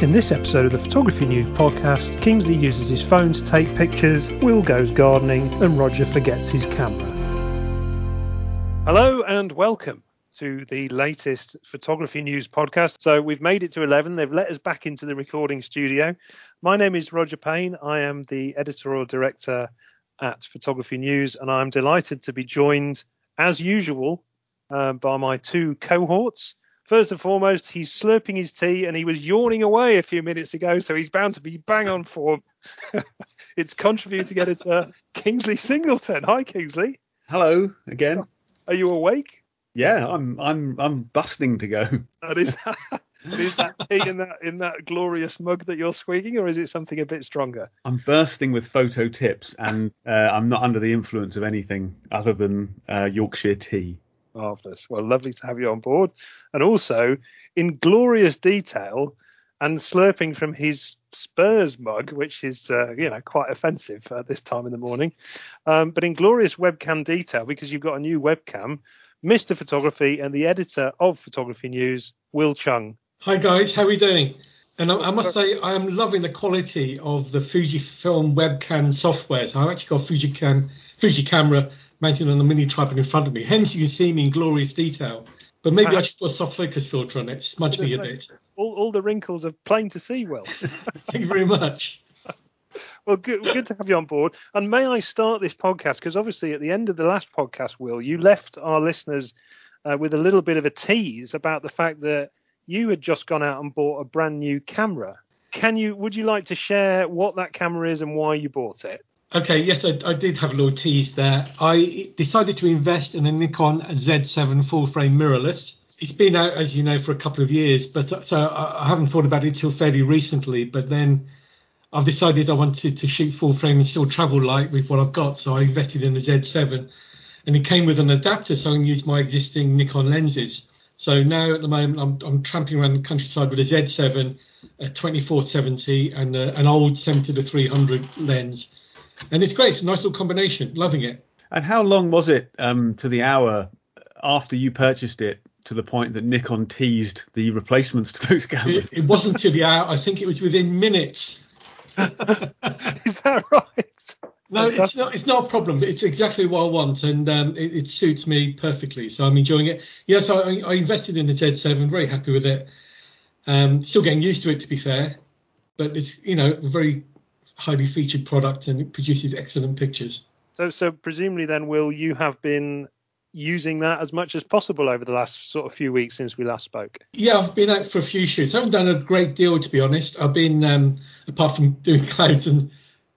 In this episode of the Photography News podcast, Kingsley uses his phone to take pictures, Will goes gardening, and Roger forgets his camera. Hello and welcome to the latest Photography News podcast. So we've made it to 11. They've let us back into the recording studio. My name is Roger Payne. I am the editorial director at Photography News, and I'm delighted to be joined, as usual, uh, by my two cohorts. First and foremost, he's slurping his tea and he was yawning away a few minutes ago, so he's bound to be bang on form. it's contributing editor Kingsley Singleton. Hi, Kingsley. Hello again. Are you awake? Yeah, I'm I'm I'm busting to go. And is that, is that tea in that in that glorious mug that you're swigging, or is it something a bit stronger? I'm bursting with photo tips, and uh, I'm not under the influence of anything other than uh, Yorkshire tea. Marvellous. Well, lovely to have you on board. And also, in glorious detail and slurping from his Spurs mug, which is, uh, you know, quite offensive at this time in the morning. Um, but in glorious webcam detail, because you've got a new webcam, Mr. Photography and the editor of Photography News, Will Cheung. Hi, guys. How are we doing? And I, I must say, I am loving the quality of the Fujifilm webcam software. So I've actually got Fuji, cam, Fuji camera mounted on a mini tripod in front of me. Hence, you can see me in glorious detail. But maybe I should put a soft focus filter on it, smudge me a bit. All, all the wrinkles are plain to see, Will. Thank you very much. well, good, good to have you on board. And may I start this podcast? Because obviously, at the end of the last podcast, Will, you left our listeners uh, with a little bit of a tease about the fact that you had just gone out and bought a brand new camera. Can you? Would you like to share what that camera is and why you bought it? Okay, yes, I, I, did have a little tease there. I decided to invest in a Nikon Z7 full frame mirrorless. It's been out, as you know, for a couple of years, but so I haven't thought about it till fairly recently. But then I've decided I wanted to shoot full frame and still travel light with what I've got, so I invested in the Z7, and it came with an adapter, so I can use my existing Nikon lenses. So now at the moment I'm, I'm tramping around the countryside with a Z7, a 2470, and a, an old 70 to 300 lens and it's great. It's a nice little combination. Loving it. And how long was it um, to the hour after you purchased it to the point that Nikon teased the replacements to those cameras? It, it wasn't to the hour. I think it was within minutes. Is that right? No, it's not. It's not a problem. It's exactly what I want, and um, it, it, suits me perfectly. So I'm enjoying it. Yes, I, I invested in the Z7. Very happy with it. Um, still getting used to it, to be fair, but it's you know a very highly featured product and it produces excellent pictures. So, so presumably then, Will, you have been using that as much as possible over the last sort of few weeks since we last spoke? Yeah, I've been out for a few shoots. I haven't done a great deal, to be honest. I've been, um, apart from doing clouds and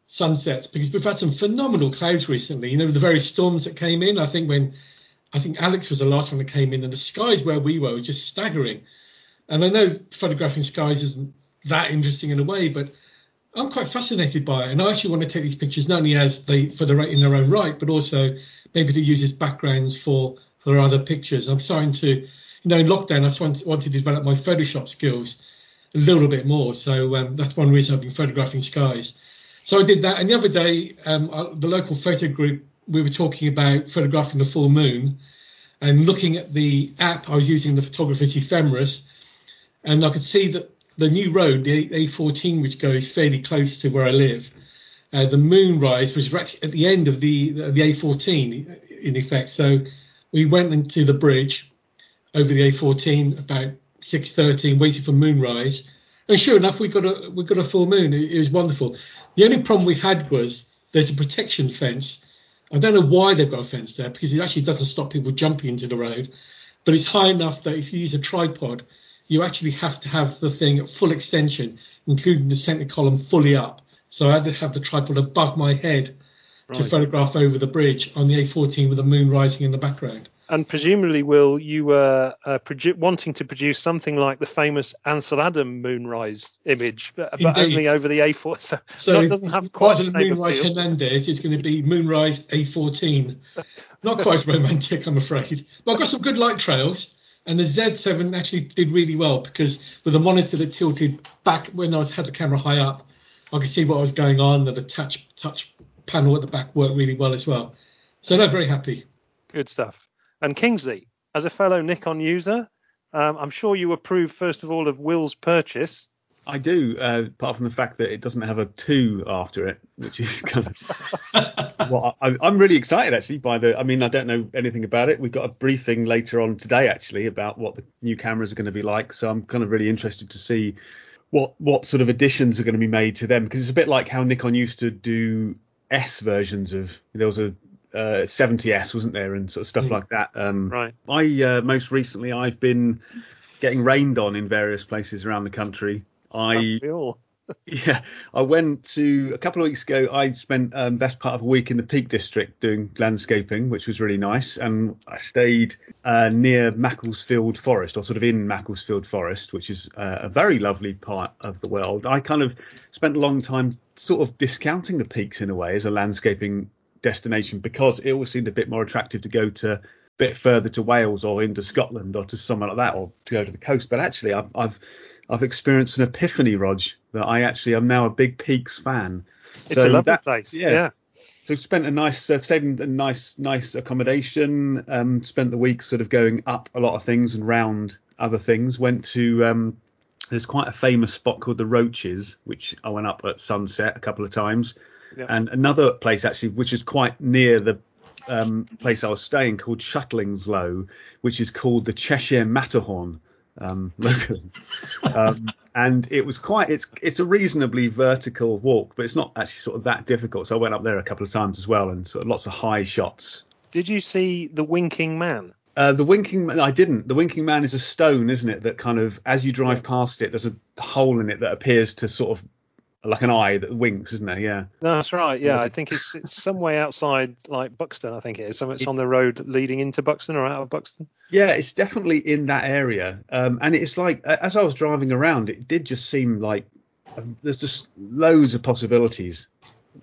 sunsets, because we've had some phenomenal clouds recently. You know, the various storms that came in. I think when, I think Alex was the last one that came in, and the skies where we were were just staggering. And I know photographing skies isn't that interesting in a way, but I'm quite fascinated by it, and I actually want to take these pictures not only as they for the in their own right, but also maybe to use as backgrounds for for other pictures. I'm starting to, you know, in lockdown, I just want, wanted to develop my Photoshop skills a little bit more. So um, that's one reason I've been photographing skies. So I did that, and the other day, um, the local photo group we were talking about photographing the full moon, and looking at the app I was using, the Photographer's Ephemeris, and I could see that the new road, the A14, which goes fairly close to where I live, uh, the moonrise was right at the end of the the A14 in effect. So we went into the bridge over the A14 about 6:30, waiting for moonrise, and sure enough, we got a we got a full moon. It, it was wonderful. The only problem we had was there's a protection fence. I don't know why they've got a fence there because it actually doesn't stop people jumping into the road, but it's high enough that if you use a tripod you actually have to have the thing at full extension, including the center column fully up. So I had to have the tripod above my head right. to photograph over the bridge on the A14 with the moon rising in the background. And presumably, Will, you were uh, produ- wanting to produce something like the famous Ansel Adam moonrise image, but, but only over the A4. So, so it doesn't have quite the Moonrise Hernandez. It's going to be Moonrise A14. Not quite romantic, I'm afraid. But I've got some good light trails. And the Z7 actually did really well because with the monitor that tilted back when I was had the camera high up, I could see what was going on. The touch touch panel at the back worked really well as well. So they're very happy. Good stuff. And Kingsley, as a fellow Nikon user, um, I'm sure you approve first of all of Will's purchase. I do, uh, apart from the fact that it doesn't have a two after it, which is kind of. well, I, I'm really excited actually by the. I mean, I don't know anything about it. We've got a briefing later on today actually about what the new cameras are going to be like. So I'm kind of really interested to see what what sort of additions are going to be made to them because it's a bit like how Nikon used to do S versions of. There was a uh, 70s, wasn't there, and sort of stuff mm. like that. Um, right. I uh, most recently I've been getting rained on in various places around the country. I yeah, I went to a couple of weeks ago. I spent um, best part of a week in the Peak District doing landscaping, which was really nice. And I stayed uh, near Macclesfield Forest, or sort of in Macclesfield Forest, which is uh, a very lovely part of the world. I kind of spent a long time sort of discounting the peaks in a way as a landscaping destination because it always seemed a bit more attractive to go to a bit further to Wales or into Scotland or to somewhere like that, or to go to the coast. But actually, I've, I've I've experienced an epiphany, Rog, that I actually am now a big Peaks fan. It's so a lovely that, place. Yeah. yeah. So spent a nice, uh, stayed in a nice, nice accommodation. Um, spent the week sort of going up a lot of things and round other things. Went to um, there's quite a famous spot called the Roaches, which I went up at sunset a couple of times, yeah. and another place actually, which is quite near the um, place I was staying called Shuttlingslow, which is called the Cheshire Matterhorn um, locally. um, and it was quite it's it's a reasonably vertical walk, but it's not actually sort of that difficult. So I went up there a couple of times as well, and sort of lots of high shots. Did you see the Winking Man? Uh, the winking man, I didn't. The winking man is a stone, isn't it? That kind of, as you drive past it, there's a hole in it that appears to sort of like an eye that winks, isn't there? Yeah. that's right. Yeah, I think it's it's some way outside like Buxton. I think it is. So it's, it's on the road leading into Buxton or out of Buxton. Yeah, it's definitely in that area. Um, and it's like as I was driving around, it did just seem like um, there's just loads of possibilities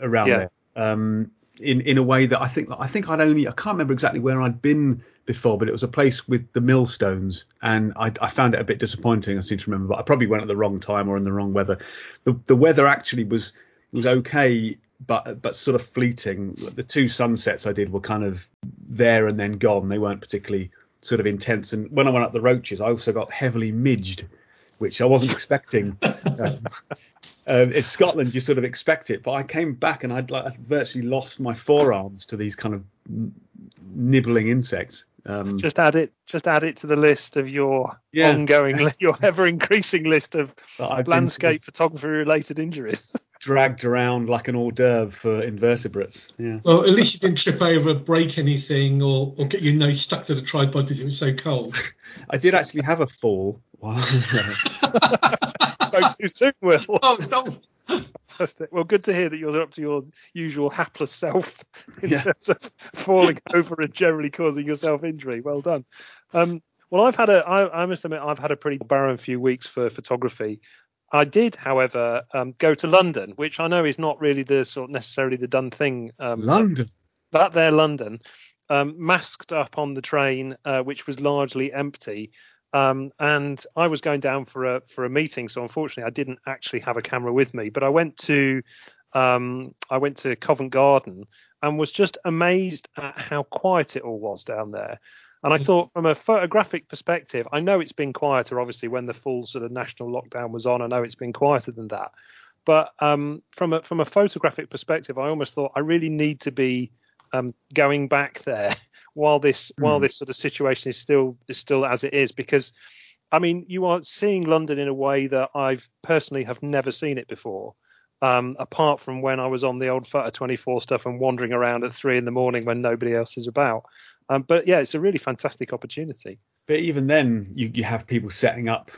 around yeah. there. Um, in in a way that I think I think I'd only I can't remember exactly where I'd been before, but it was a place with the millstones, and I, I, found it a bit disappointing. I seem to remember, but I probably went at the wrong time or in the wrong weather. The the weather actually was was okay, but but sort of fleeting. The two sunsets I did were kind of there and then gone. They weren't particularly sort of intense. And when I went up the roaches, I also got heavily midged, which I wasn't expecting. um, uh, in Scotland, you sort of expect it, but I came back and I'd, like, I'd virtually lost my forearms to these kind of nibbling insects. Um, just add it. Just add it to the list of your yeah. ongoing, your ever increasing list of landscape photography related injuries. dragged around like an hors d'oeuvre for invertebrates. Yeah. Well, at least you didn't trip over, break anything, or, or get your nose stuck to the tripod because it was so cold. I did actually have a fall while I was too soon, Will. Oh, don't. Fantastic. Well, good to hear that you're up to your usual hapless self in yeah. terms of falling over and generally causing yourself injury. Well done. Um, well, I've had a, I, I must admit, I've had a pretty barren few weeks for photography. I did, however, um, go to London, which I know is not really the sort of necessarily the done thing. Um, London. That there, London, um, masked up on the train, uh, which was largely empty. Um, and I was going down for a for a meeting, so unfortunately I didn't actually have a camera with me. But I went to um, I went to Covent Garden and was just amazed at how quiet it all was down there. And I mm. thought, from a photographic perspective, I know it's been quieter, obviously, when the full sort of national lockdown was on. I know it's been quieter than that. But um, from a from a photographic perspective, I almost thought I really need to be um, going back there while this mm. while hmm. this sort of situation is still is still as it is because I mean you are seeing London in a way that I've personally have never seen it before. Um, apart from when I was on the old Photo 24 stuff and wandering around at three in the morning when nobody else is about. Um, but yeah, it's a really fantastic opportunity. But even then, you, you have people setting up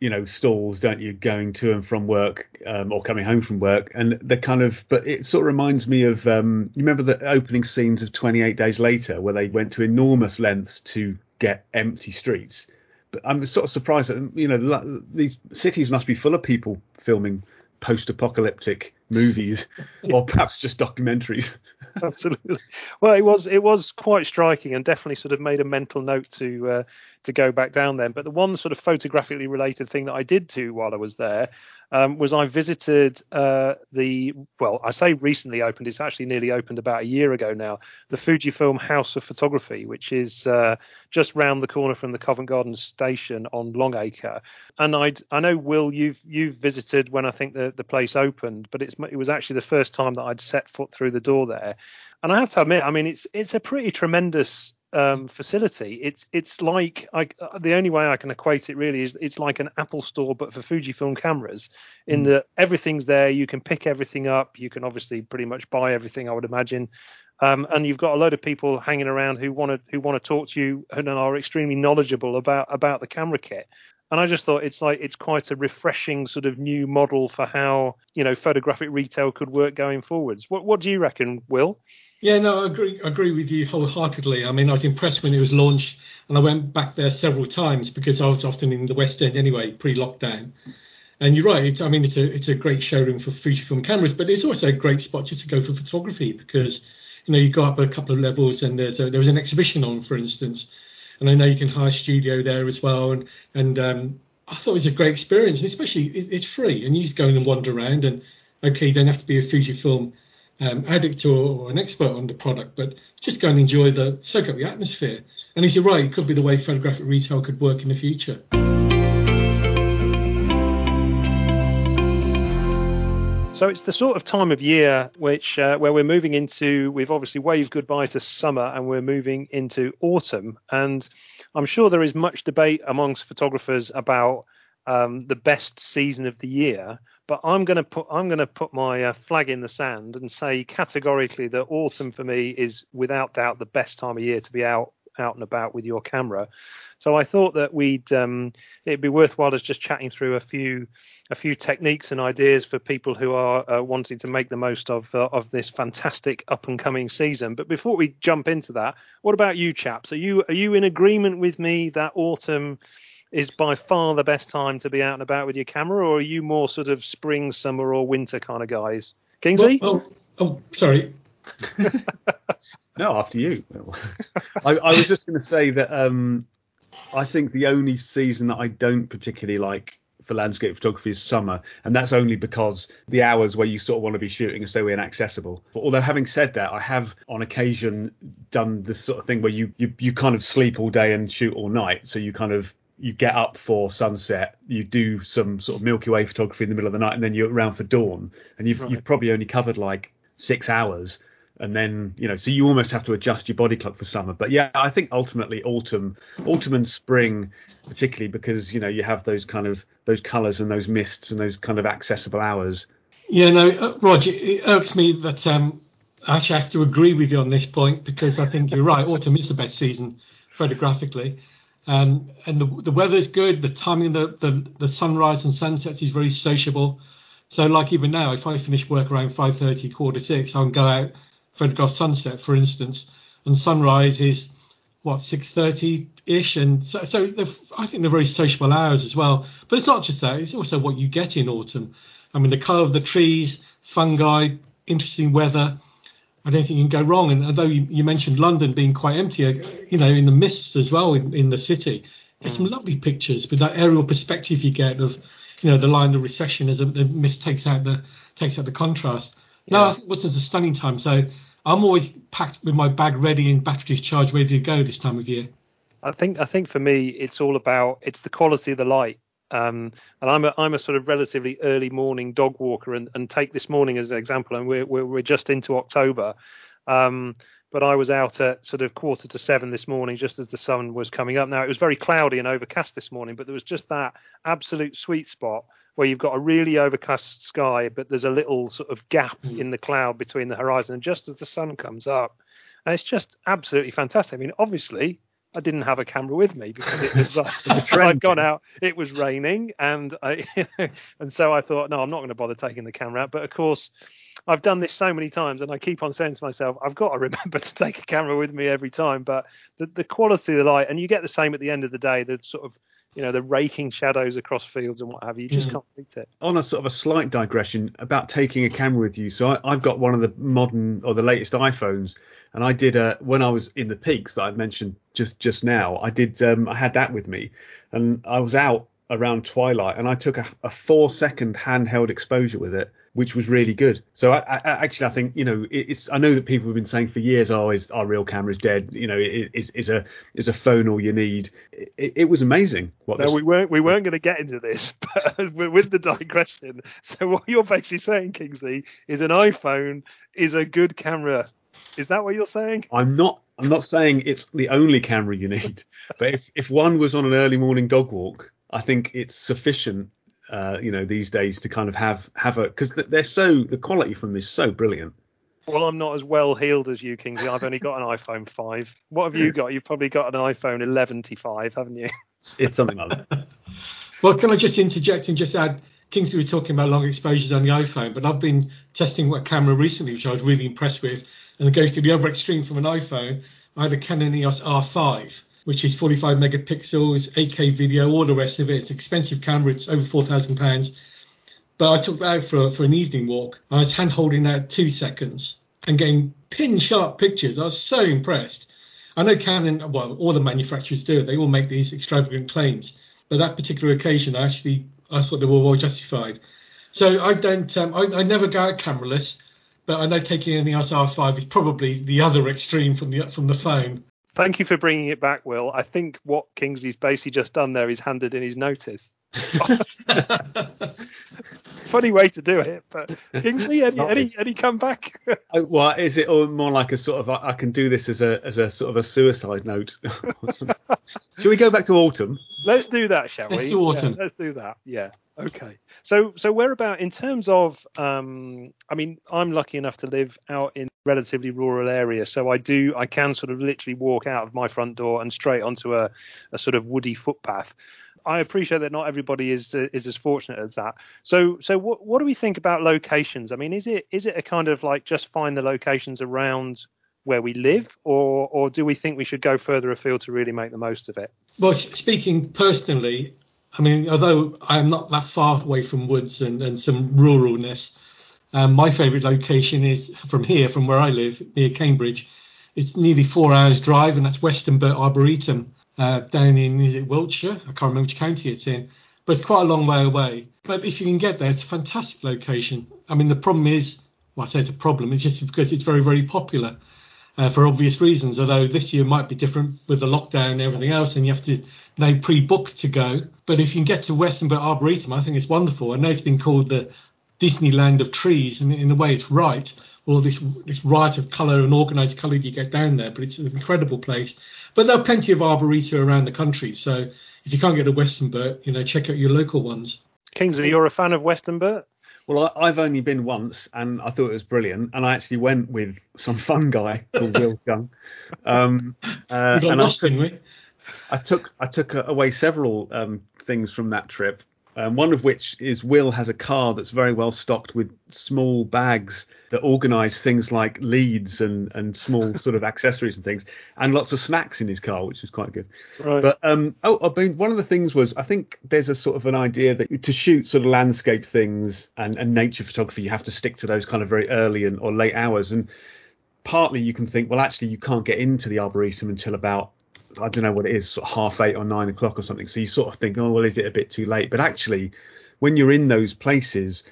you know stalls don't you going to and from work um, or coming home from work. And the kind of but it sort of reminds me of um, you remember the opening scenes of 28 days later where they went to enormous lengths to get empty streets. But i'm sort of surprised that you know these cities must be full of people filming post-apocalyptic movies or perhaps just documentaries. Absolutely. Well, it was it was quite striking and definitely sort of made a mental note to uh, to go back down then. But the one sort of photographically related thing that I did do while I was there um, was I visited uh, the well, I say recently opened. It's actually nearly opened about a year ago now. The Fujifilm House of Photography, which is uh, just round the corner from the Covent Garden station on Longacre. And I I know Will, you've you've visited when I think the the place opened, but it's it was actually the first time that I'd set foot through the door there. And I have to admit, I mean, it's it's a pretty tremendous um, facility. It's it's like I, the only way I can equate it really is it's like an Apple store but for Fujifilm cameras. In mm. that everything's there, you can pick everything up. You can obviously pretty much buy everything, I would imagine. Um, and you've got a load of people hanging around who want to who want to talk to you and are extremely knowledgeable about about the camera kit. And I just thought it's like it's quite a refreshing sort of new model for how you know photographic retail could work going forwards. What what do you reckon, Will? Yeah, no, I agree. Agree with you wholeheartedly. I mean, I was impressed when it was launched, and I went back there several times because I was often in the West End anyway, pre-lockdown. And you're right. I mean, it's a it's a great showroom for Fujifilm cameras, but it's also a great spot just to go for photography because you know you go up a couple of levels and there's a, there was an exhibition on, for instance, and I know you can hire studio there as well. And and um, I thought it was a great experience, and especially it, it's free, and you just go in and wander around. And okay, you don't have to be a Fujifilm um, addict or, or, an expert on the product, but just go and enjoy the soak up the atmosphere. And as you're right, it could be the way photographic retail could work in the future. So it's the sort of time of year which uh, where we're moving into. We've obviously waved goodbye to summer and we're moving into autumn. And I'm sure there is much debate amongst photographers about um, the best season of the year. But I'm going to put I'm going to put my uh, flag in the sand and say categorically that autumn for me is without doubt the best time of year to be out out and about with your camera. So I thought that we'd um, it'd be worthwhile as just chatting through a few a few techniques and ideas for people who are uh, wanting to make the most of uh, of this fantastic up and coming season. But before we jump into that, what about you chaps? Are you are you in agreement with me that autumn is by far the best time to be out and about with your camera, or are you more sort of spring, summer, or winter kind of guys? Kingsley? Well, oh, oh, sorry. no, after you. I, I was just going to say that um, I think the only season that I don't particularly like for landscape photography is summer, and that's only because the hours where you sort of want to be shooting are so inaccessible. But although having said that, I have on occasion done this sort of thing where you you, you kind of sleep all day and shoot all night, so you kind of you get up for sunset, you do some sort of Milky Way photography in the middle of the night, and then you're around for dawn, and you've right. you've probably only covered like six hours and then you know so you almost have to adjust your body clock for summer. But yeah i think ultimately autumn autumn and spring particularly because you know you have those kind of those colors and those mists and those kind of accessible hours. Yeah no uh, roger it irks me that um i actually have to agree with you on this point because i think you're right autumn is the best season photographically. Um, and the, the weather is good the timing the, the the sunrise and sunset is very sociable. So like even now if i finish work around 5.30 quarter six i can go out photograph sunset, for instance, and sunrise is what 6:30 ish, and so, so I think they're very sociable hours as well. But it's not just that; it's also what you get in autumn. I mean, the colour of the trees, fungi, interesting weather. I don't think you can go wrong. And although you, you mentioned London being quite empty, uh, you know, in the mists as well in, in the city, there's mm. some lovely pictures with that aerial perspective you get of, you know, the line of recession as the mist takes out the takes out the contrast. Yeah. No, I think Woodton's a stunning time. So I'm always packed with my bag ready and batteries charged, ready to go this time of year. I think I think for me it's all about it's the quality of the light. Um, and I'm a I'm a sort of relatively early morning dog walker, and, and take this morning as an example, and we're we're, we're just into October. Um, but I was out at sort of quarter to seven this morning, just as the sun was coming up. Now it was very cloudy and overcast this morning, but there was just that absolute sweet spot where you've got a really overcast sky, but there's a little sort of gap mm. in the cloud between the horizon. And just as the sun comes up, and it's just absolutely fantastic. I mean, obviously, I didn't have a camera with me because it was uh, I'd gone out. It was raining, and I and so I thought, no, I'm not going to bother taking the camera out. But of course, I've done this so many times, and I keep on saying to myself, I've got to remember to take a camera with me every time. But the, the quality of the light, and you get the same at the end of the day. The sort of you know the raking shadows across fields and what have you. You just mm. can't beat it. On a sort of a slight digression about taking a camera with you. So I, have got one of the modern or the latest iPhones, and I did a when I was in the peaks that I mentioned just just now. I did um, I had that with me, and I was out around twilight, and I took a, a four second handheld exposure with it, which was really good. So I, I, actually I think you know it's I know that people have been saying for years, oh, is our real camera's dead? You know, is is a is a phone all you need? It, it was amazing. What no, this... we weren't we weren't going to get into this, but with the digression. So what you're basically saying, Kingsley, is an iPhone is a good camera. Is that what you're saying? I'm not. I'm not saying it's the only camera you need, but if, if one was on an early morning dog walk, I think it's sufficient, uh, you know, these days to kind of have have a because they're so the quality from this is so brilliant. Well, I'm not as well heeled as you, Kingsley. I've only got an iPhone 5. What have you got? You've probably got an iPhone 11 5, haven't you? It's something like that. well, can I just interject and just add? Kingsley was talking about long exposures on the iPhone, but I've been testing a camera recently, which I was really impressed with. And it goes to the other extreme from an iPhone. I had a Canon EOS R5, which is 45 megapixels, 8K video, all the rest of it. It's an expensive camera. It's over four thousand pounds. But I took that out for for an evening walk. I was hand holding that two seconds and getting pin sharp pictures. I was so impressed. I know Canon, well, all the manufacturers do it. They all make these extravagant claims. But that particular occasion, I actually I thought they were well justified. So I don't, um, I, I never go out cameraless, but I know taking an EOS R5 is probably the other extreme from the from the phone. Thank you for bringing it back, Will. I think what Kingsley's basically just done there is handed in his notice. Funny way to do it, but Kingsley, any any, any comeback? oh, well, is it all more like a sort of I can do this as a as a sort of a suicide note? Should we go back to autumn? Let's do that, shall let's we? Do autumn. Yeah, let's do that. Yeah. Okay. So so where about in terms of um I mean I'm lucky enough to live out in relatively rural area so I do I can sort of literally walk out of my front door and straight onto a, a sort of woody footpath. I appreciate that not everybody is uh, is as fortunate as that. So so what what do we think about locations? I mean is it is it a kind of like just find the locations around where we live or or do we think we should go further afield to really make the most of it? Well, speaking personally, I mean, although I'm not that far away from woods and, and some ruralness, um, my favourite location is from here, from where I live, near Cambridge. It's nearly four hours drive, and that's Westonbirt Arboretum uh, down in is it Wiltshire? I can't remember which county it's in, but it's quite a long way away. But if you can get there, it's a fantastic location. I mean, the problem is, well, I say it's a problem. It's just because it's very, very popular uh, for obvious reasons. Although this year might be different with the lockdown and everything else, and you have to now pre-book to go. But if you can get to Westonbirt Arboretum, I think it's wonderful. I know it's been called the Disneyland of trees, and in a way, it's right. All this this riot of colour and organised colour you get down there, but it's an incredible place. But there are plenty of arboretum around the country, so if you can't get to Westonbirt, you know, check out your local ones. Kingsley, you're a fan of Westonbirt? Well, I, have only been once, and I thought it was brilliant. And I actually went with some fun guy called Will Cheung. Um, uh, and lost, I, took, I took I took away several um, things from that trip. Um, one of which is Will has a car that's very well stocked with small bags that organise things like leads and, and small sort of accessories and things, and lots of snacks in his car, which is quite good. Right. But um, oh, I mean, one of the things was I think there's a sort of an idea that to shoot sort of landscape things and, and nature photography, you have to stick to those kind of very early and or late hours, and partly you can think, well, actually, you can't get into the arboretum until about I don't know what it is, sort of half eight or nine o'clock or something. So you sort of think, oh well, is it a bit too late? But actually, when you're in those places,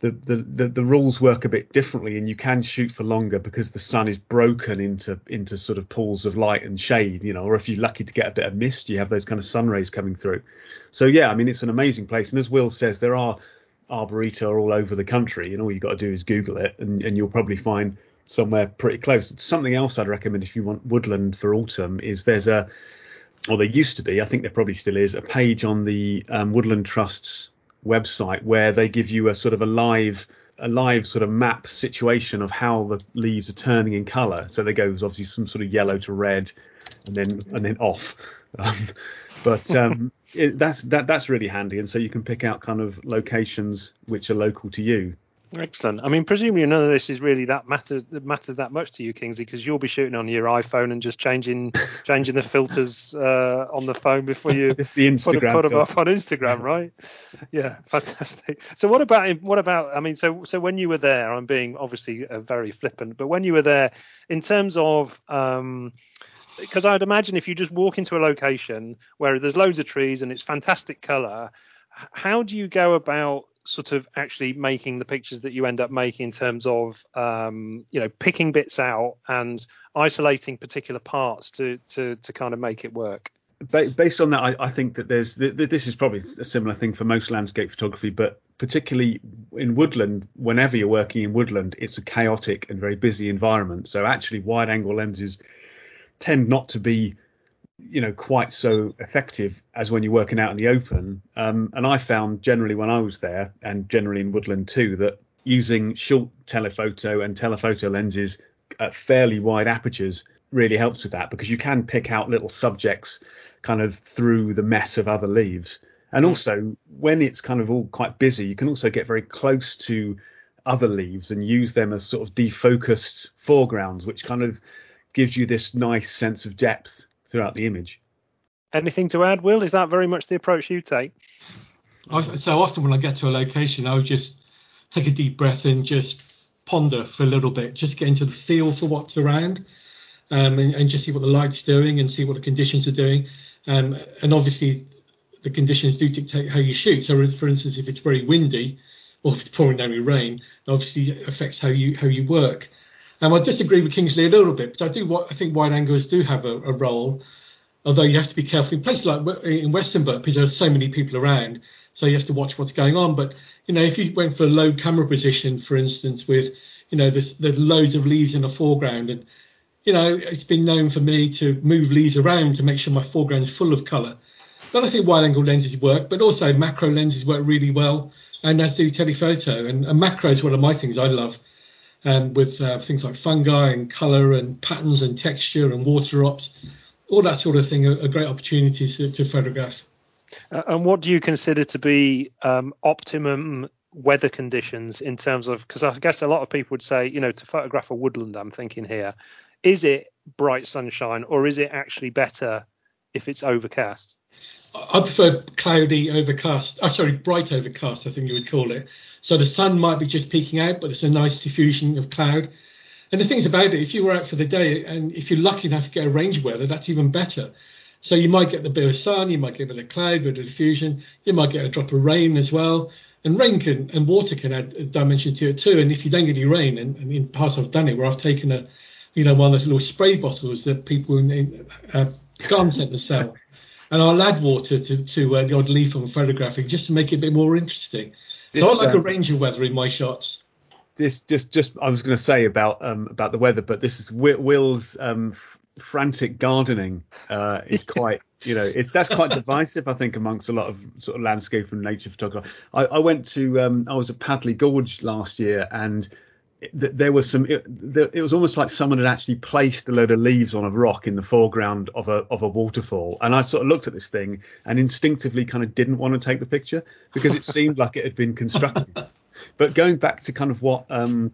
the, the, the, the, rules work a bit differently and you can shoot for longer because the sun is broken into into sort of pools of light and shade you know or if you're lucky to get a bit of mist you have those kind of sun rays coming through so yeah i mean it's an amazing place and as will says there are arboreta all over the country and all you've got to do is google it and, and you'll probably find somewhere pretty close. Something else I'd recommend if you want woodland for autumn is there's a, or there used to be, I think there probably still is, a page on the um, Woodland Trust's website where they give you a sort of a live a live sort of map situation of how the leaves are turning in colour. So they go obviously some sort of yellow to red, and then and then off. Um, but um, it, that's that that's really handy, and so you can pick out kind of locations which are local to you Excellent. I mean, presumably none of this is really that matters matters that much to you, Kingsley, because you'll be shooting on your iPhone and just changing changing the filters uh, on the phone before you it's the Instagram put, put them up on Instagram, right? Yeah, fantastic. So what about what about? I mean, so so when you were there, I'm being obviously uh, very flippant, but when you were there, in terms of um, because I'd imagine if you just walk into a location where there's loads of trees and it's fantastic color, how do you go about sort of actually making the pictures that you end up making in terms of um, you know picking bits out and isolating particular parts to to to kind of make it work. Based on that I, I think that there's this is probably a similar thing for most landscape photography but particularly in woodland whenever you're working in woodland it's a chaotic and very busy environment. So actually wide angle lenses tend not to be you know quite so effective as when you're working out in the open. Um, and i found generally when i was there and generally in woodland too that using short telephoto and telephoto lenses at fairly wide apertures really helps with that because you can pick out little subjects kind of through the mess of other leaves. And mm. also when it's kind of all quite busy you can also get very close to other leaves and use them as sort of defocused foregrounds which kind of gives you this nice sense of depth throughout the image. Anything to add, Will? Is that very much the approach you take? So often when I get to a location, I would just take a deep breath and just ponder for a little bit, just get into the feel for what's around, um, and, and, just see what the light's doing and see what the conditions are doing. Um, and obviously, the conditions do dictate how you shoot. So, for instance, if it's very windy or if it's pouring down with rain, obviously affects how you how you work. Um, I disagree with Kingsley a little bit, but I do. I think wide angles do have a, a role, although you have to be careful in places like in Westonbirt because there's so many people around, so you have to watch what's going on. But you know, if you went for a low camera position, for instance, with you know there's, loads of leaves in the foreground, and you know it's been known for me to move leaves around to make sure my foreground is full of colour. But I think wide angle lenses work, but also macro lenses work really well, and as do telephoto. And, and macro is one of my things I love um, with uh, things like fungi and color and patterns and texture and water drops, all that sort of thing are, are great opportunities to, to photograph. Uh, and what do you consider to be um, optimum weather conditions in terms of? Because I guess a lot of people would say, you know, to photograph a woodland, I'm thinking here, is it bright sunshine or is it actually better if it's overcast? I prefer cloudy, overcast. Oh, sorry, bright overcast. I think you would call it. So the sun might be just peeking out, but there's a nice diffusion of cloud. And the things about it, if you were out for the day and if you're lucky enough to get a range weather, that's even better. So you might get the bit of sun, you might get a bit of cloud, a bit of diffusion, you might get a drop of rain as well. And rain can and water can add a dimension to it too. And if you don't get any rain, and, and in parts I've done it where I've taken a, you know, one of those little spray bottles that people in, in uh, garden centres sell, and I'll add water to to uh, the odd leaf I'm photographing just to make it a bit more interesting. This, so I like um, a range of weather in my shots. This just just I was going to say about um about the weather, but this is Will's um f- frantic gardening uh, is quite you know it's that's quite divisive I think amongst a lot of sort of landscape and nature photography. I, I went to um I was at Padley Gorge last year and there was some it, it, was almost like someone had actually placed a load of leaves on a rock in the foreground of a of a waterfall. And i sort of looked at this thing and instinctively kind of didn't want to take the picture because it seemed like it had been constructed. But going back to kind of what um,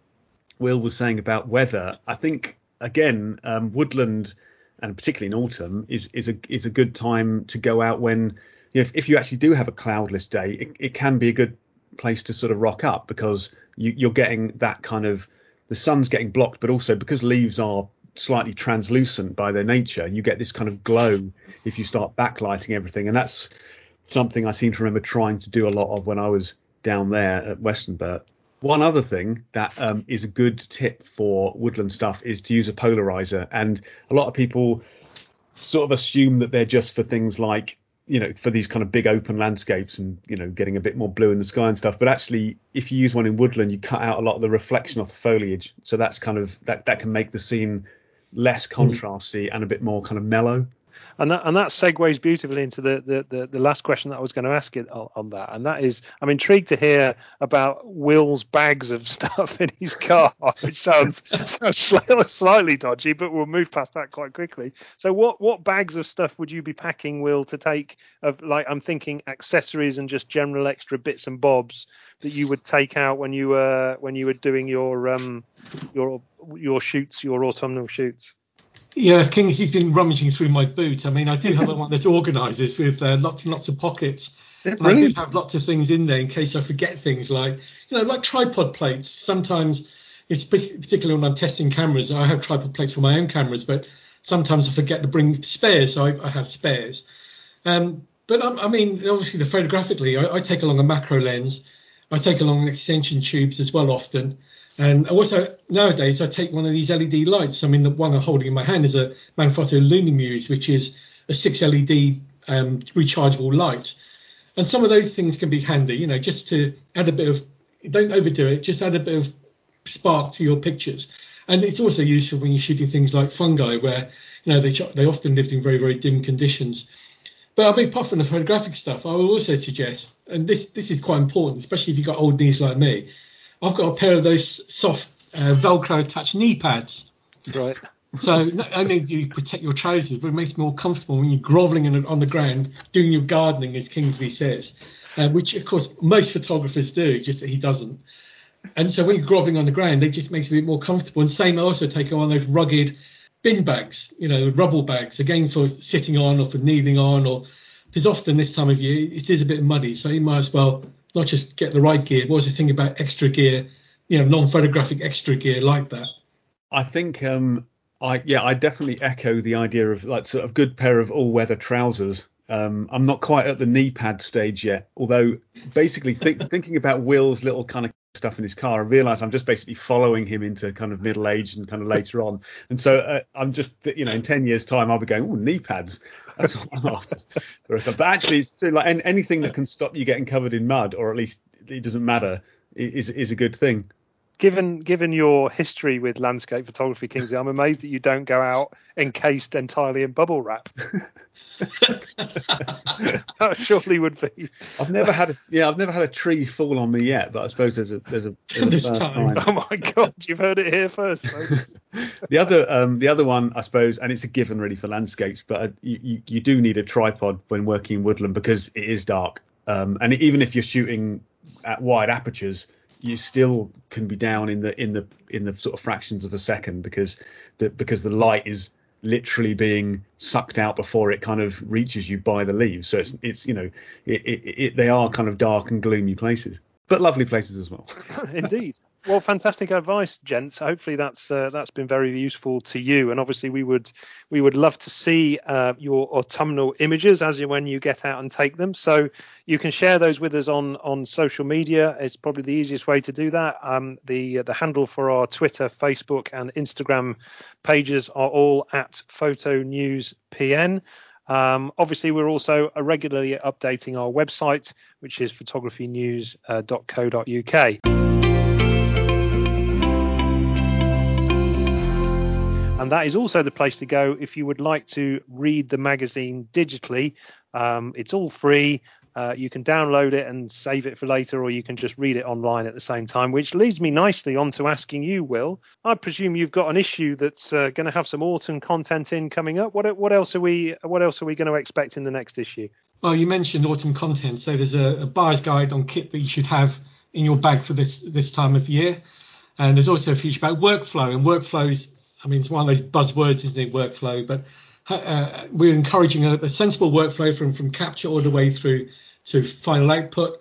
will was saying about weather i think again um, woodland and particularly in autumn is is a is a good time to go out when if, if you actually do have a cloudless day it, it can be a good place to sort of rock up because you, are getting that kind of the sun's getting blocked, but also because leaves are slightly translucent by their nature, you get this kind of glow if you start backlighting everything, and that's something I seem to remember trying to do a lot of when I was down there at Westonbirt. One other thing that um, is a good tip for woodland stuff is to use a polarizer, and a lot of people sort of assume that they're just for things like you know, for these kind of big open landscapes and, you know, getting a bit more blue in the sky and stuff. But actually, if you use one in woodland, you cut out a lot of the reflection off the foliage. So that's kind of, that, that can make the scene less mm. contrasty and a bit more kind of mellow. And that and that segues beautifully into the the, the, the last question that I was going to ask it on, that, and that is, I'm intrigued to hear about Will's bags of stuff in his car, which sounds, sounds slightly dodgy, but we'll move past that quite quickly. So, what what bags of stuff would you be packing, Will, to take? Of like, I'm thinking accessories and just general extra bits and bobs that you would take out when you were when you were doing your um your your shoots, your autumnal shoots. Yeah, Kingsley's been rummaging through my boot. I mean, I do have one that organises with uh, lots and lots of pockets. And I do have lots of things in there in case I forget things like, you know, like tripod plates. Sometimes it's particularly when I'm testing cameras. I have tripod plates for my own cameras, but sometimes I forget to bring spares, so I, I have spares. Um, but I, I, mean, obviously, the photographically, I, I, take along a macro lens. I take along extension tubes as well often. And also nowadays I take one of these LED lights. I mean, the one I'm holding in my hand is a Manfrotto Lumimuse, which is a six LED um, rechargeable light. And some of those things can be handy, you know, just to add a bit of, don't overdo it, just add a bit of spark to your pictures. And it's also useful when you're shooting things like fungi, where you know they they often lived in very very dim conditions. But I mean, apart from the photographic stuff, I will also suggest, and this this is quite important, especially if you've got old knees like me, I've got a pair of those soft uh, Velcro attached knee pads. Right. So not only do you protect your trousers, but it makes it more comfortable when you're grovelling on the ground doing your gardening, as Kingsley says, uh, which of course most photographers do, just that he doesn't. And so when you're grovelling on the ground, it just makes it a bit more comfortable. And same, I also take on those rugged bin bags, you know, rubble bags, again for sitting on or for kneeling on, or because often this time of year it is a bit muddy, so you might as well not just get the right gear, what was the thing about extra gear, you know, non-photographic extra gear like that. I think, um, I yeah, I definitely echo the idea of like sort of good pair of all-weather trousers. Um, I'm not quite at the knee pad stage yet, although basically th- thinking about Will's little kind of stuff in his car, I realise I'm just basically following him into kind of middle age and kind of later on. And so uh, I'm just, you know, in 10 years' time, I'll be going, oh, knee pads. That's what I'm after. But actually, it's like anything that can stop you getting covered in mud, or at least it doesn't matter, is is a good thing. Given given your history with landscape photography, Kingsley, I'm amazed that you don't go out encased entirely in bubble wrap. that surely would be. I've never had a yeah, I've never had a tree fall on me yet, but I suppose there's a there's a, there's a time. time. Oh my god, you've heard it here first, folks. the other um the other one I suppose, and it's a given really for landscapes, but uh, you, you, you do need a tripod when working in woodland because it is dark, um, and even if you're shooting at wide apertures, you still can be down in the in the in the sort of fractions of a second because the because the light is literally being sucked out before it kind of reaches you by the leaves. So it's it's you know it, it, it, they are kind of dark and gloomy places, but lovely places as well. Indeed. Well, fantastic advice, gents. Hopefully that's uh, that's been very useful to you. And obviously we would we would love to see uh, your autumnal images as you when you get out and take them. So you can share those with us on on social media. It's probably the easiest way to do that. Um, the the handle for our Twitter, Facebook, and Instagram pages are all at Photo News PN. Um, obviously, we're also regularly updating our website, which is photographynews.co.uk. And that is also the place to go if you would like to read the magazine digitally. Um, it's all free. Uh, you can download it and save it for later, or you can just read it online at the same time. Which leads me nicely on to asking you, Will. I presume you've got an issue that's uh, going to have some autumn content in coming up. What what else are we what else are we going to expect in the next issue? Well, you mentioned autumn content, so there's a, a buyer's guide on kit that you should have in your bag for this this time of year, and there's also a feature about workflow and workflows I mean, it's one of those buzzwords, isn't it? Workflow, but uh, we're encouraging a, a, sensible workflow from from capture all the way through to final output.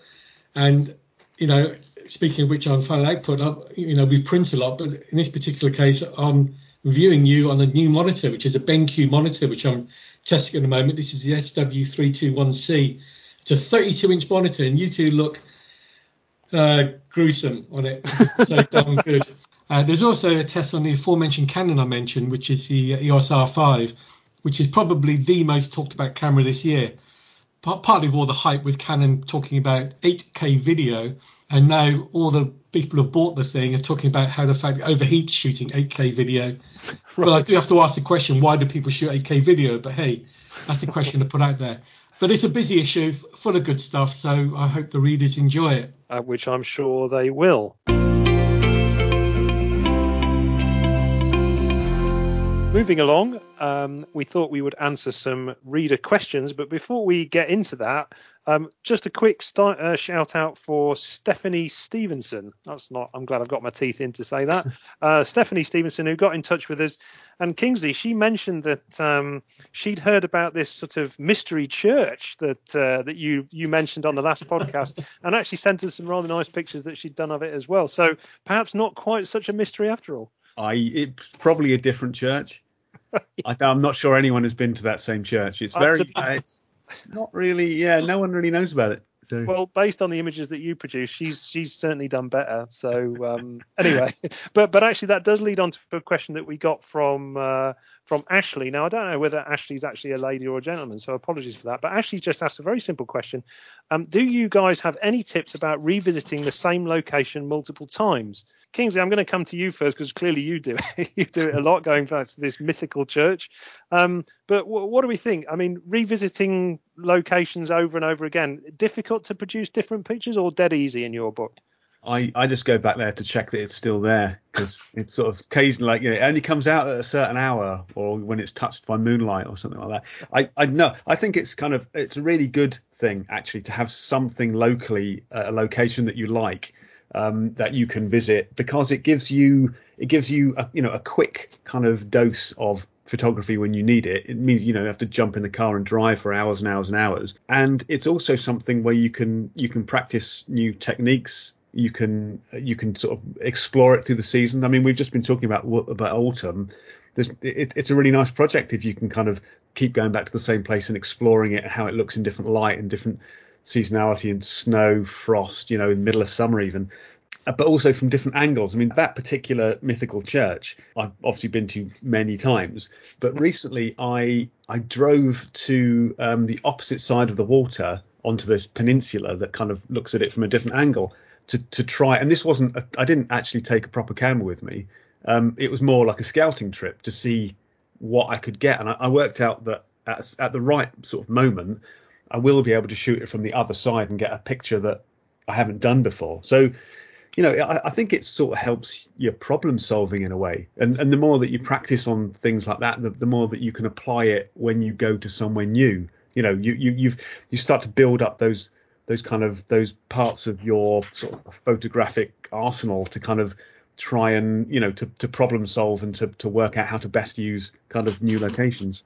And you know, speaking of which, on final output, uh, you know, we print a lot, but in this particular case, I'm viewing you on a new monitor, which is a BenQ monitor, which I'm testing at the moment. This is the SW321C. It's a 32 inch monitor, and you two look uh, gruesome on it. so damn good. Uh, there's also a test on the aforementioned Canon I mentioned, which is the EOS R5, which is probably the most talked about camera this year. partly of all the hype with Canon talking about 8K video, and now all the people who've bought the thing are talking about how the fact it overheats shooting 8K video. Right. But I do have to ask the question: Why do people shoot 8K video? But hey, that's a question to put out there. But it's a busy issue, full of good stuff. So I hope the readers enjoy it. Uh, which I'm sure they will. Moving along, um, we thought we would answer some reader questions, but before we get into that, um, just a quick start, uh, shout out for Stephanie Stevenson. That's not. I'm glad I've got my teeth in to say that. Uh, Stephanie Stevenson, who got in touch with us, and Kingsley, she mentioned that um, she'd heard about this sort of mystery church that uh, that you you mentioned on the last podcast, and actually sent us some rather nice pictures that she'd done of it as well. So perhaps not quite such a mystery after all. I it's probably a different church. I, am not sure anyone has been to that same church. It's very, uh, it's not really, yeah, no one really knows about it. So. Well, based on the images that you produce, she's she's certainly done better. So um, anyway, but but actually that does lead on to a question that we got from uh, from Ashley. Now I don't know whether Ashley's actually a lady or a gentleman, so apologies for that. But Ashley just asked a very simple question: um, Do you guys have any tips about revisiting the same location multiple times? Kingsley, I'm going to come to you first because clearly you do it. you do it a lot, going back to this mythical church. Um, but w- what do we think? I mean, revisiting locations over and over again, difficult to produce different pictures, or dead easy in your book? I, I just go back there to check that it's still there because it's sort of occasionally like you know it only comes out at a certain hour or when it's touched by moonlight or something like that. I I know I think it's kind of it's a really good thing actually to have something locally a location that you like um, that you can visit because it gives you it gives you a, you know a quick kind of dose of photography when you need it. It means you know you have to jump in the car and drive for hours and hours and hours. And it's also something where you can you can practice new techniques you can you can sort of explore it through the season. I mean, we've just been talking about about autumn. It, it's a really nice project if you can kind of keep going back to the same place and exploring it, how it looks in different light and different seasonality and snow, frost, you know, in the middle of summer even, but also from different angles. I mean, that particular mythical church I've obviously been to many times, but recently I I drove to um, the opposite side of the water onto this peninsula that kind of looks at it from a different angle to to try. And this wasn't. I didn't actually take a proper camera with me. Um, it was more like a scouting trip to see what I could get, and I, I worked out that at, at the right sort of moment, I will be able to shoot it from the other side and get a picture that I haven't done before. So, you know, I, I, think it sort of helps your problem solving in a way. And and the more that you practice on things like that, the, the more that you can apply it when you go to somewhere new. You know, you you you've you start to build up those those kind of those parts of your sort of photographic arsenal to kind of try and you know to, to problem solve and to, to work out how to best use kind of new locations.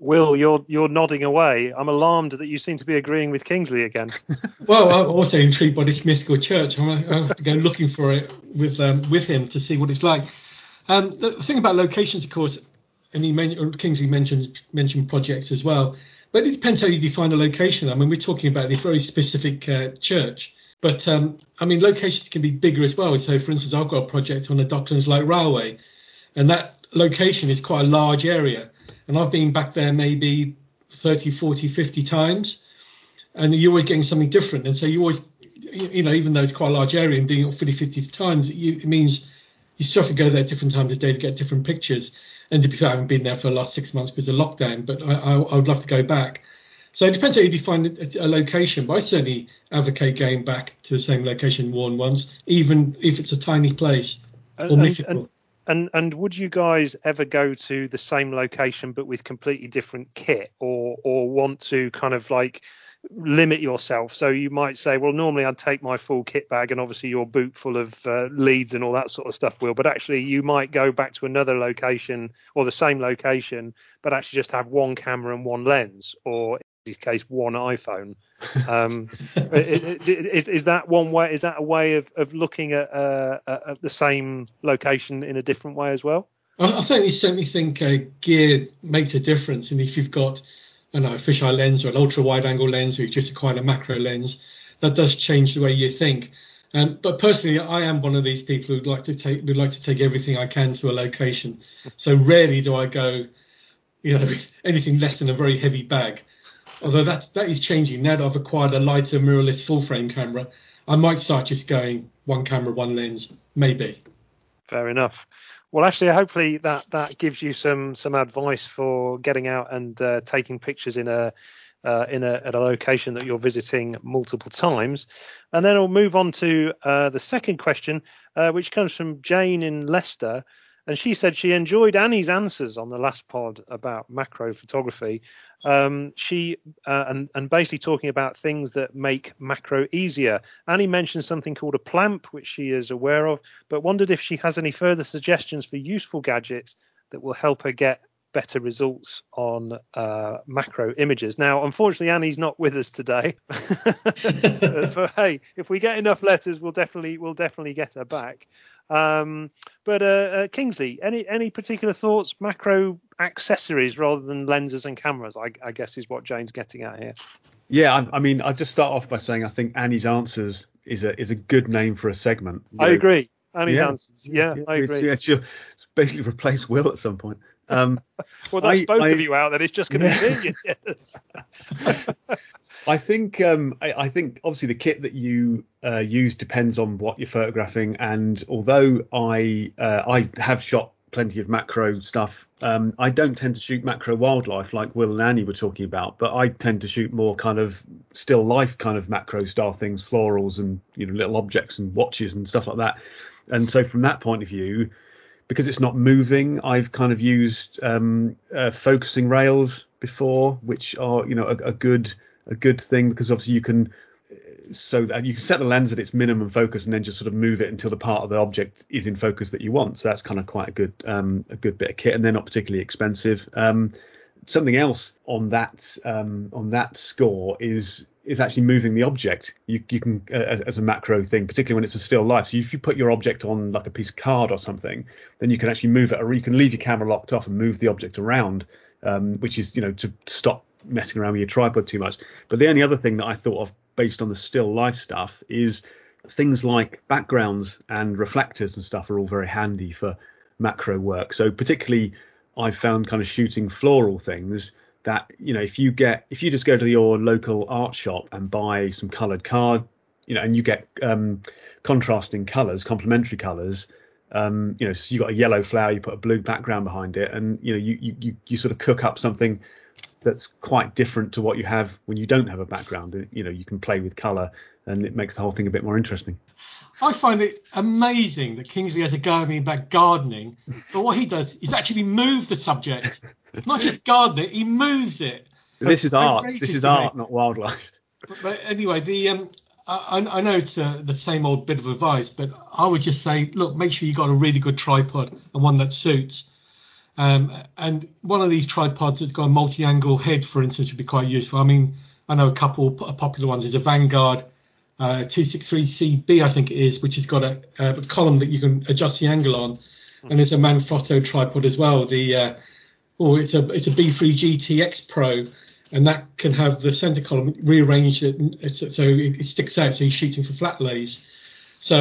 Will, you're you're nodding away. I'm alarmed that you seem to be agreeing with Kingsley again. well, I'm also intrigued by this mythical church. I'm gonna have to go looking for it with um, with him to see what it's like. Um, the thing about locations, of course, and he men- Kingsley mentioned mentioned projects as well. But it depends how you define a location. I mean, we're talking about this very specific uh, church. But um, I mean, locations can be bigger as well. So, for instance, I've got a project on the Docklands Light Railway, and that location is quite a large area. And I've been back there maybe 30, 40, 50 times, and you're always getting something different. And so you always, you know, even though it's quite a large area and doing it 50, 50 times, it means you still have to go there at different times of day to get different pictures. And to be fair, I haven't been there for the last six months because of lockdown, but I, I, I would love to go back. So it depends how you define a, location, but I certainly advocate going back to the same location more than once, even if it's a tiny place or and, mythical. And, and, and would you guys ever go to the same location but with completely different kit, or or want to kind of like limit yourself. So you might say, well, normally I'd take my full kit bag and obviously your boot full of uh, leads and all that sort of stuff will, but actually you might go back to another location or the same location, but actually just have one camera and one lens, or case, one iPhone. Um, is, is that one way? Is that a way of, of looking at, uh, at the same location in a different way as well? I certainly certainly think uh, gear makes a difference, and if you've got a fisheye lens or an ultra wide angle lens or you just acquired a macro lens, that does change the way you think. Um, but personally, I am one of these people who'd like to take would like to take everything I can to a location. So rarely do I go, you know, anything less than a very heavy bag. Although that's that is changing now that I've acquired a lighter mirrorless full frame camera. I might start just going one camera, one lens, maybe. Fair enough. Well, actually, hopefully that that gives you some some advice for getting out and uh, taking pictures in a uh, in a at a location that you're visiting multiple times. And then we'll move on to uh, the second question, uh, which comes from Jane in Leicester, and she said she enjoyed Annie's answers on the last pod about macro photography. Um, she uh, and and basically talking about things that make macro easier. Annie mentioned something called a plamp, which she is aware of, but wondered if she has any further suggestions for useful gadgets that will help her get better results on uh, macro images. Now, unfortunately, Annie's not with us today. but hey, if we get enough letters, we'll definitely we'll definitely get her back. Um, but uh, uh, Kingsley, any any particular thoughts? Macro accessories rather than lenses and cameras, I, I guess, is what Jane's getting at here. Yeah, I, I mean, I'll just start off by saying I think Annie's answers is a is a good name for a segment. You I know, agree. Annie's yeah, answers. Yeah, yeah, I agree. Yeah, she'll basically replace Will at some point. Um, well, that's I, both I, of you out. Then it's just going to be me. I think um, I, I, think obviously the kit that you uh, use depends on what you're photographing, and although I uh, I have shot plenty of macro stuff, um, I don't tend to shoot macro wildlife like Will and Annie were talking about, but I tend to shoot more kind of still life kind of macro style things, florals and you know little objects and watches and stuff like that. And so from that point of view, because it's not moving, I've kind of used um, uh, focusing rails before, which are you know a, a, good a good thing because obviously you can so that you can set the lens at its minimum focus and then just sort of move it until the part of the object is in focus that you want. So that's kind of quite a good um, a good bit of kit, and they're not particularly expensive. Um, something else on that um, on that score is is actually moving the object. You, you can uh, as, as, a macro thing, particularly when it's a still life. So if you put your object on like a piece of card or something, then you can actually move it, or you can leave your camera locked off and move the object around, um, which is you know to stop messing around with your tripod too much. But the only other thing that I thought of based on the still life stuff is things like backgrounds and reflectors and stuff are all very handy for macro work. So particularly I've found kind of shooting floral things that you know if you get if you just go to your local art shop and buy some coloured card, you know, and you get um, contrasting colours, complementary colours. Um, you know, so you got a yellow flower, you put a blue background behind it, and you know, you you you sort of cook up something that's quite different to what you have when you don't have a background. You know, you can play with colour, and it makes the whole thing a bit more interesting. I find it amazing that Kingsley has a go at me about gardening, but what he does is actually move the subject, not just garden it, he moves it. This is art. This is art, not wildlife. But, but anyway, the um, I, I, know it's uh, the same old bit of advice, but I would just say, look, make sure you got a really good tripod and one that suits. Um, and one of these tripods that's got a multi-angle head, for instance, would be quite useful. I mean, I know a couple popular ones. There's a Vanguard uh, 263CB, I think it is, which has got a, a, column that you can adjust the angle on, and there's a Manfrotto tripod as well. The uh, oh, it's a it's a B3 GTX Pro, and that can have the center column rearranged so it, sticks out, so you're shooting for flat lays. So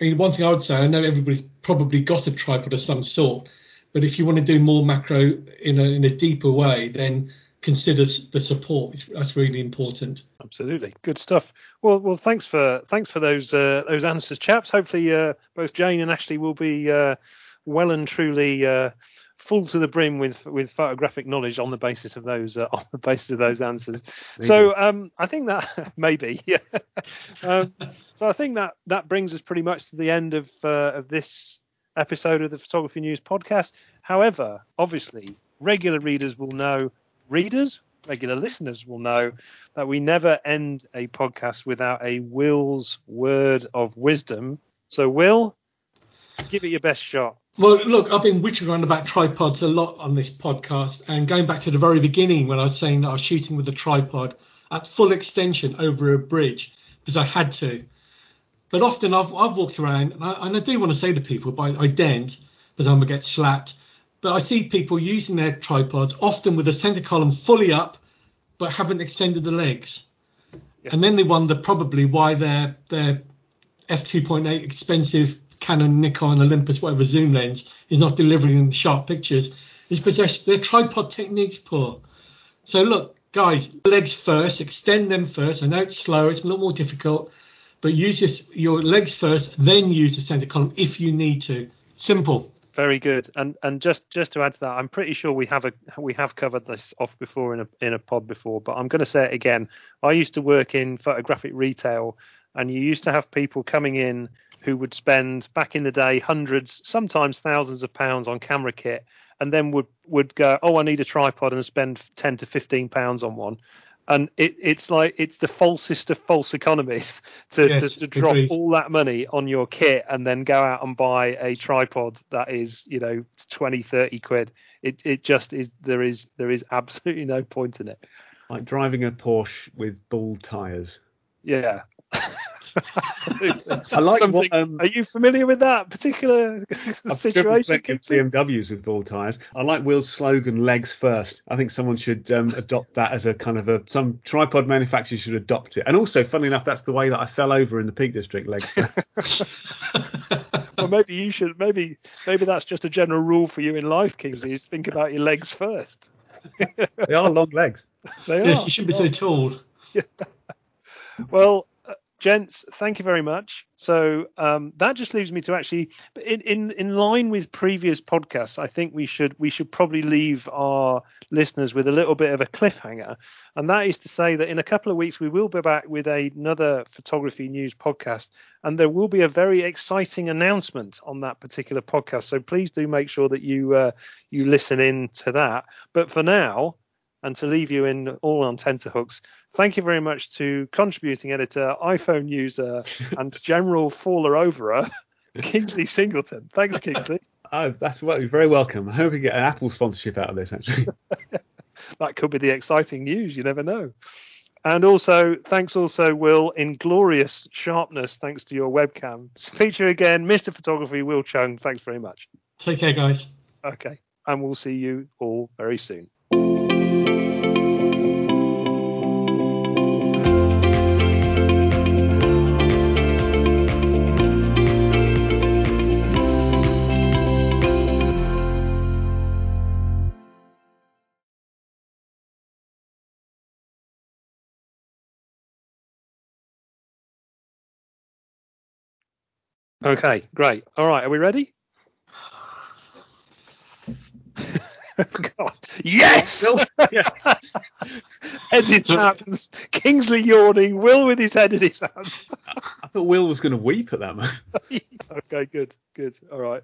I mean, one thing I would say, I know everybody's probably got a tripod of some sort, but if you want to do more macro in a in a deeper way, then consider the support. That's really important. Absolutely, good stuff. Well, well, thanks for thanks for those uh, those answers, chaps. Hopefully, uh, both Jane and Ashley will be uh, well and truly uh, full to the brim with with photographic knowledge on the basis of those uh, on the basis of those answers. Maybe. So um, I think that maybe yeah. um, so I think that that brings us pretty much to the end of uh, of this episode of the Photography News podcast. However, obviously, regular readers will know readers, regular listeners will know that we never end a podcast without a Will's word of wisdom. So, Will, give it your best shot. Well, look, I've been witching around about tripods a lot on this podcast, and going back to the very beginning when I was saying that I was shooting with a tripod at full extension over a bridge because I had to. But often I've, I've walked around, and I, and I do want to say to people, but I, don't, because I'm going to get slapped but I see people using their tripods often with the center column fully up, but haven't extended the legs. Yeah. And then they wonder probably why their their f2.8 expensive Canon, Nikon, Olympus, whatever zoom lens is not delivering sharp pictures. Is because their tripod technique's poor. So look, guys, legs first, extend them first. I know it's slow, it's a little more difficult, but use your, your legs first, then use the center column if you need to. Simple. Very good. And and just just to add to that, I'm pretty sure we have a we have covered this off before in a in a pod before, but I'm going to say it again. I used to work in photographic retail, and you used to have people coming in who would spend back in the day hundreds, sometimes thousands of pounds on camera kit, and then would would go, oh, I need a tripod, and spend ten to fifteen pounds on one and it, it's like it's the falsest of false economies to, yes, to, to drop agreed. all that money on your kit and then go out and buy a tripod that is you know 20 30 quid. It it just is there is there is absolutely no point in it. Like driving a porsche with bull tires. Yeah I like What, um, Are you familiar with that particular situation? BMWs with ball tires. I like Will's slogan "Legs first. I think someone should um, adopt that as a kind of a some tripod manufacturer should adopt it. And also, funnily enough, that's the way that I fell over in the Peak District. Legs well, maybe you should. Maybe maybe that's just a general rule for you in life, Kingsley. Is think about your legs first. they are long legs. They yes, are. you shouldn't be so tall. Yeah. Well, gents, thank you very much. So um, that just leaves me to actually, in, in in line with previous podcasts, I think we should we should probably leave our listeners with a little bit of a cliffhanger, and that is to say that in a couple of weeks we will be back with another photography news podcast, and there will be a very exciting announcement on that particular podcast. So please do make sure that you uh, you listen in to that. But for now, and to leave you in all on tenterhooks, thank you very much to contributing editor, iPhone user, and general faller overer, Kingsley Singleton. Thanks, Kingsley. Oh, that's well, very welcome. I hope we get an Apple sponsorship out of this, actually. that could be the exciting news. You never know. And also, thanks also, Will, in glorious sharpness, thanks to your webcam. Feature again, Mr. Photography, Will Cheung. Thanks very much. Take care, guys. Okay. And we'll see you all very soon. Okay, great. All right, are we ready? God. Yes! Edit hands. Kingsley yawning. Will with his head in his hands. I thought Will was going to weep at that moment. okay, good, good. All right.